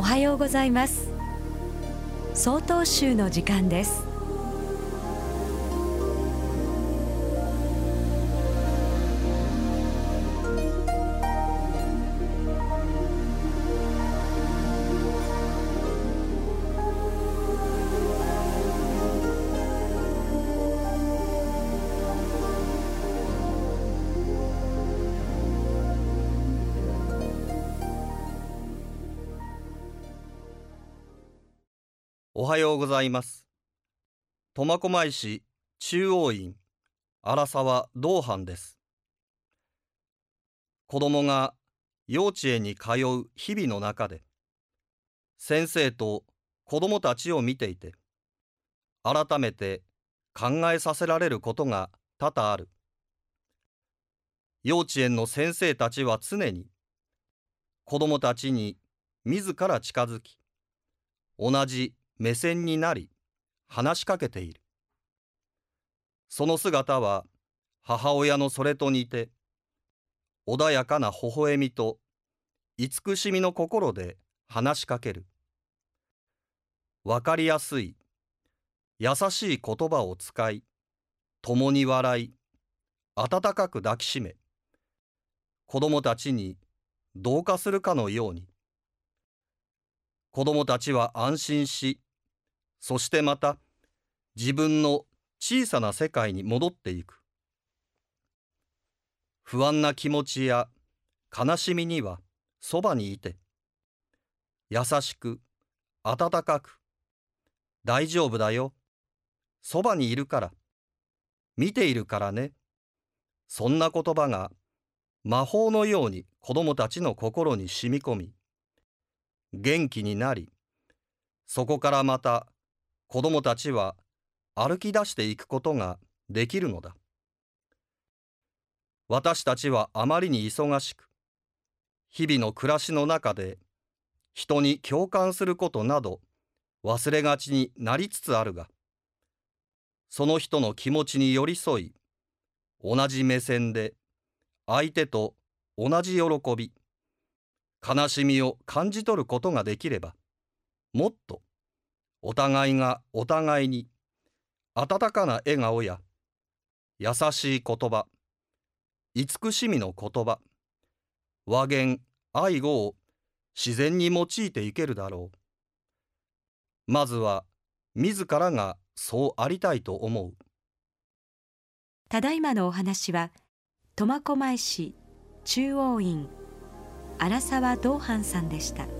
おはようございます。総統集の時間です。おはようございます。苫小牧市中央院荒沢道藩です。子供が幼稚園に通う日々の中で、先生と子供たちを見ていて、改めて考えさせられることが多々ある。幼稚園の先生たちは常に子供たちに自ら近づき、同じ目線になり話しかけている。その姿は母親のそれと似て穏やかな微笑みと慈しみの心で話しかける。わかりやすい優しい言葉を使い共に笑い温かく抱きしめ子供たちに同化するかのように。子供たちは安心しそしてまた自分の小さな世界に戻っていく。不安な気持ちや悲しみにはそばにいて優しく温かく大丈夫だよそばにいるから見ているからね。そんな言葉が魔法のように子供たちの心に染み込み元気になりそこからまた子供たちは歩き出していくことができるのだ。私たちはあまりに忙しく日々の暮らしの中で人に共感することなど忘れがちになりつつあるがその人の気持ちに寄り添い同じ目線で相手と同じ喜び悲しみを感じ取ることができればもっとお互いがお互いに温かな笑顔や優しい言葉慈しみの言葉和言愛語を自然に用いていけるだろう。まずは自らがそうありたいと思う。ただいまのお話は苫小牧市中央院荒沢道藩さんでした。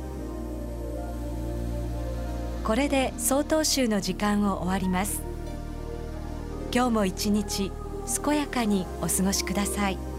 これで曹洞州の時間を終わります。今日も一日健やかにお過ごしください。